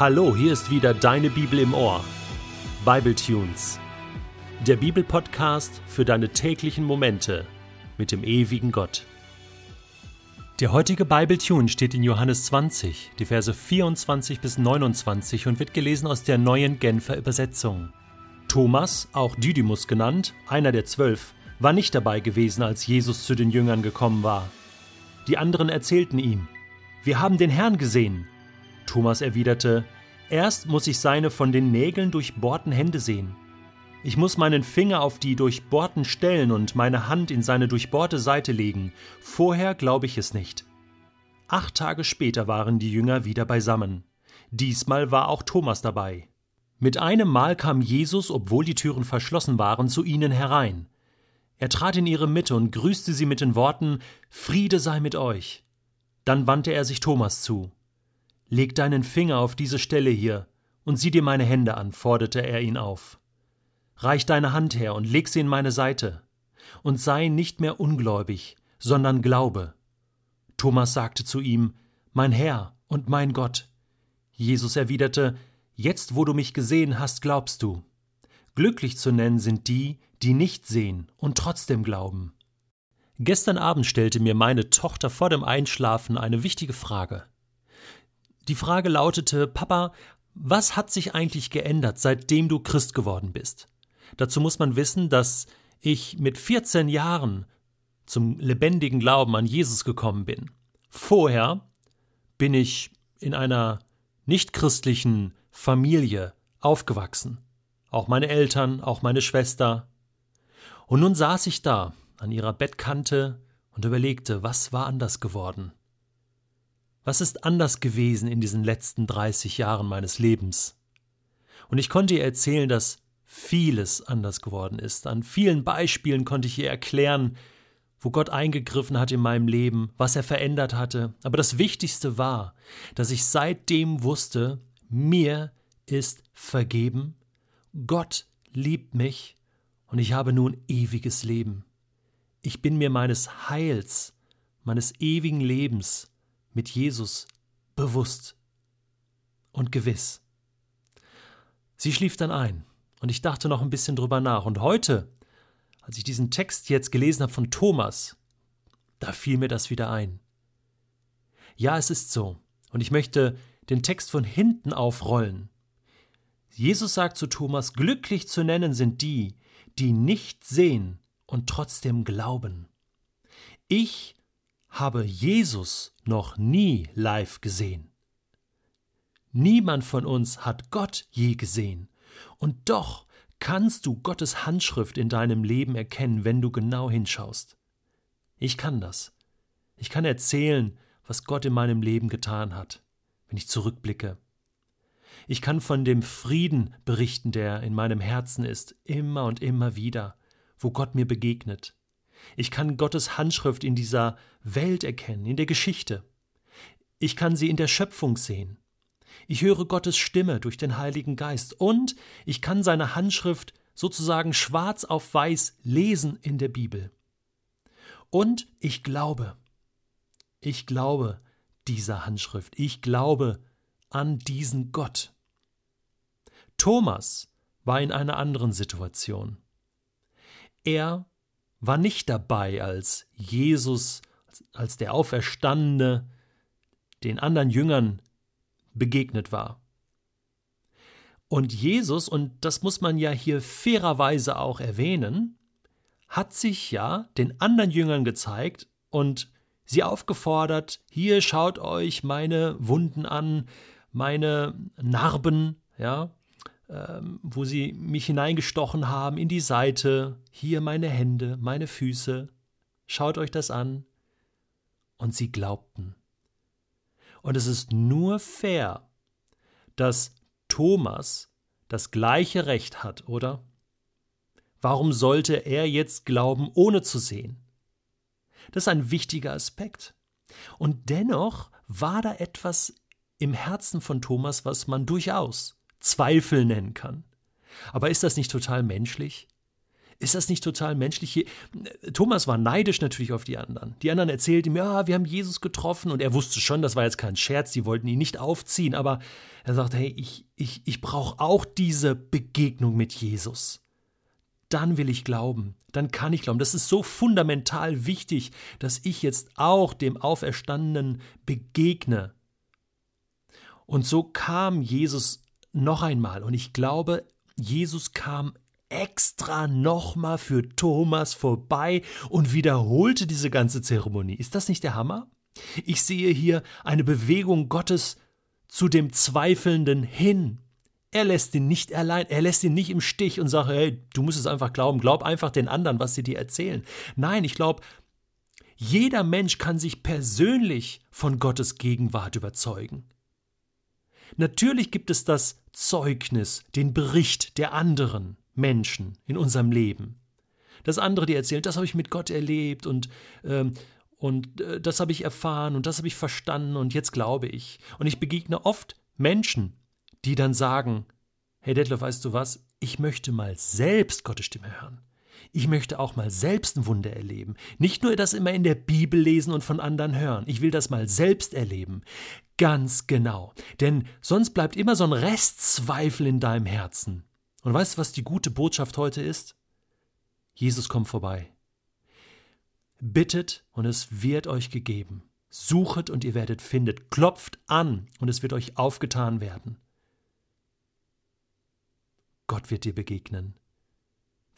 Hallo, hier ist wieder deine Bibel im Ohr. Bible Tunes. Der Bibelpodcast für deine täglichen Momente mit dem ewigen Gott. Der heutige Bible Tune steht in Johannes 20, die Verse 24 bis 29 und wird gelesen aus der neuen Genfer Übersetzung. Thomas, auch Didymus genannt, einer der zwölf, war nicht dabei gewesen, als Jesus zu den Jüngern gekommen war. Die anderen erzählten ihm, wir haben den Herrn gesehen. Thomas erwiderte, Erst muss ich seine von den Nägeln durchbohrten Hände sehen. Ich muss meinen Finger auf die durchbohrten Stellen und meine Hand in seine durchbohrte Seite legen. Vorher glaube ich es nicht. Acht Tage später waren die Jünger wieder beisammen. Diesmal war auch Thomas dabei. Mit einem Mal kam Jesus, obwohl die Türen verschlossen waren, zu ihnen herein. Er trat in ihre Mitte und grüßte sie mit den Worten Friede sei mit euch. Dann wandte er sich Thomas zu. Leg deinen Finger auf diese Stelle hier und sieh dir meine Hände an, forderte er ihn auf. Reich deine Hand her und leg sie in meine Seite. Und sei nicht mehr ungläubig, sondern glaube. Thomas sagte zu ihm, Mein Herr und mein Gott. Jesus erwiderte, Jetzt, wo du mich gesehen hast, glaubst du. Glücklich zu nennen sind die, die nicht sehen und trotzdem glauben. Gestern Abend stellte mir meine Tochter vor dem Einschlafen eine wichtige Frage. Die Frage lautete, Papa, was hat sich eigentlich geändert, seitdem du Christ geworden bist? Dazu muss man wissen, dass ich mit 14 Jahren zum lebendigen Glauben an Jesus gekommen bin. Vorher bin ich in einer nichtchristlichen Familie aufgewachsen. Auch meine Eltern, auch meine Schwester. Und nun saß ich da an ihrer Bettkante und überlegte, was war anders geworden? Was ist anders gewesen in diesen letzten 30 Jahren meines Lebens? Und ich konnte ihr erzählen, dass vieles anders geworden ist. An vielen Beispielen konnte ich ihr erklären, wo Gott eingegriffen hat in meinem Leben, was er verändert hatte. Aber das Wichtigste war, dass ich seitdem wusste, mir ist vergeben, Gott liebt mich und ich habe nun ewiges Leben. Ich bin mir meines Heils, meines ewigen Lebens mit Jesus bewusst und gewiss. Sie schlief dann ein, und ich dachte noch ein bisschen drüber nach. Und heute, als ich diesen Text jetzt gelesen habe von Thomas, da fiel mir das wieder ein. Ja, es ist so, und ich möchte den Text von hinten aufrollen. Jesus sagt zu Thomas, glücklich zu nennen sind die, die nicht sehen und trotzdem glauben. Ich habe Jesus noch nie live gesehen. Niemand von uns hat Gott je gesehen. Und doch kannst du Gottes Handschrift in deinem Leben erkennen, wenn du genau hinschaust. Ich kann das. Ich kann erzählen, was Gott in meinem Leben getan hat, wenn ich zurückblicke. Ich kann von dem Frieden berichten, der in meinem Herzen ist, immer und immer wieder, wo Gott mir begegnet. Ich kann Gottes Handschrift in dieser Welt erkennen, in der Geschichte. Ich kann sie in der Schöpfung sehen. Ich höre Gottes Stimme durch den Heiligen Geist und ich kann seine Handschrift sozusagen schwarz auf weiß lesen in der Bibel. Und ich glaube, ich glaube dieser Handschrift, ich glaube an diesen Gott. Thomas war in einer anderen Situation. Er war nicht dabei, als Jesus, als der Auferstandene, den anderen Jüngern begegnet war. Und Jesus, und das muss man ja hier fairerweise auch erwähnen, hat sich ja den anderen Jüngern gezeigt und sie aufgefordert, hier schaut euch meine Wunden an, meine Narben, ja, wo sie mich hineingestochen haben in die Seite, hier meine Hände, meine Füße, schaut euch das an. Und sie glaubten. Und es ist nur fair, dass Thomas das gleiche Recht hat, oder? Warum sollte er jetzt glauben, ohne zu sehen? Das ist ein wichtiger Aspekt. Und dennoch war da etwas im Herzen von Thomas, was man durchaus Zweifel nennen kann. Aber ist das nicht total menschlich? Ist das nicht total menschlich? Thomas war neidisch natürlich auf die anderen. Die anderen erzählten ihm, ja, wir haben Jesus getroffen und er wusste schon, das war jetzt kein Scherz, die wollten ihn nicht aufziehen, aber er sagte, hey, ich, ich, ich brauche auch diese Begegnung mit Jesus. Dann will ich glauben, dann kann ich glauben. Das ist so fundamental wichtig, dass ich jetzt auch dem Auferstandenen begegne. Und so kam Jesus noch einmal. Und ich glaube, Jesus kam extra nochmal für Thomas vorbei und wiederholte diese ganze Zeremonie. Ist das nicht der Hammer? Ich sehe hier eine Bewegung Gottes zu dem Zweifelnden hin. Er lässt ihn nicht allein, er lässt ihn nicht im Stich und sagt, hey, du musst es einfach glauben, glaub einfach den anderen, was sie dir erzählen. Nein, ich glaube, jeder Mensch kann sich persönlich von Gottes Gegenwart überzeugen. Natürlich gibt es das Zeugnis, den Bericht der anderen Menschen in unserem Leben. Das andere, die erzählen, das habe ich mit Gott erlebt und, ähm, und äh, das habe ich erfahren und das habe ich verstanden und jetzt glaube ich. Und ich begegne oft Menschen, die dann sagen, hey Detlef, weißt du was, ich möchte mal selbst Gottes Stimme hören. Ich möchte auch mal selbst ein Wunder erleben. Nicht nur das immer in der Bibel lesen und von anderen hören. Ich will das mal selbst erleben. Ganz genau. Denn sonst bleibt immer so ein Restzweifel in deinem Herzen. Und weißt du, was die gute Botschaft heute ist? Jesus kommt vorbei. Bittet und es wird euch gegeben. Suchet und ihr werdet findet. Klopft an und es wird euch aufgetan werden. Gott wird dir begegnen.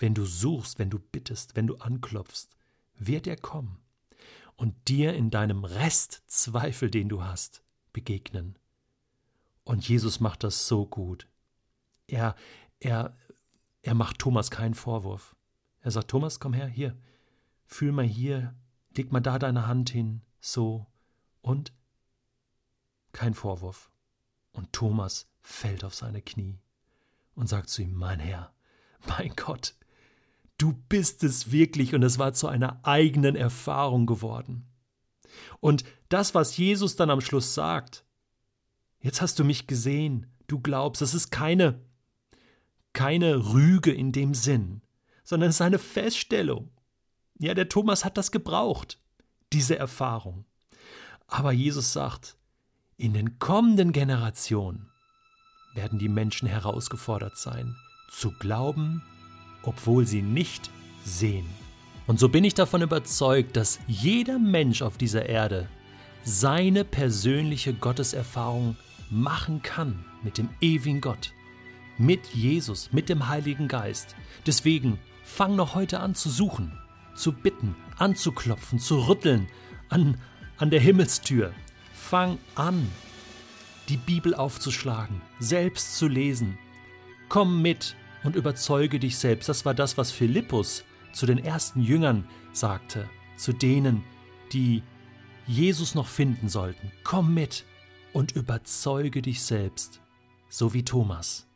Wenn du suchst, wenn du bittest, wenn du anklopfst, wird er kommen und dir in deinem Restzweifel, den du hast, begegnen. Und Jesus macht das so gut. Er, er, er macht Thomas keinen Vorwurf. Er sagt, Thomas, komm her, hier, fühl mal hier, leg mal da deine Hand hin, so, und kein Vorwurf. Und Thomas fällt auf seine Knie und sagt zu ihm, mein Herr, mein Gott, du bist es wirklich und es war zu einer eigenen Erfahrung geworden. Und das, was Jesus dann am Schluss sagt, jetzt hast du mich gesehen, du glaubst, das ist keine, keine Rüge in dem Sinn, sondern es ist eine Feststellung. Ja, der Thomas hat das gebraucht, diese Erfahrung. Aber Jesus sagt, in den kommenden Generationen werden die Menschen herausgefordert sein, zu glauben, obwohl sie nicht sehen. Und so bin ich davon überzeugt, dass jeder Mensch auf dieser Erde seine persönliche Gotteserfahrung machen kann mit dem ewigen Gott, mit Jesus, mit dem Heiligen Geist. Deswegen fang noch heute an zu suchen, zu bitten, anzuklopfen, zu rütteln an, an der Himmelstür. Fang an, die Bibel aufzuschlagen, selbst zu lesen. Komm mit und überzeuge dich selbst. Das war das, was Philippus zu den ersten Jüngern sagte, zu denen, die Jesus noch finden sollten. Komm mit und überzeuge dich selbst, so wie Thomas.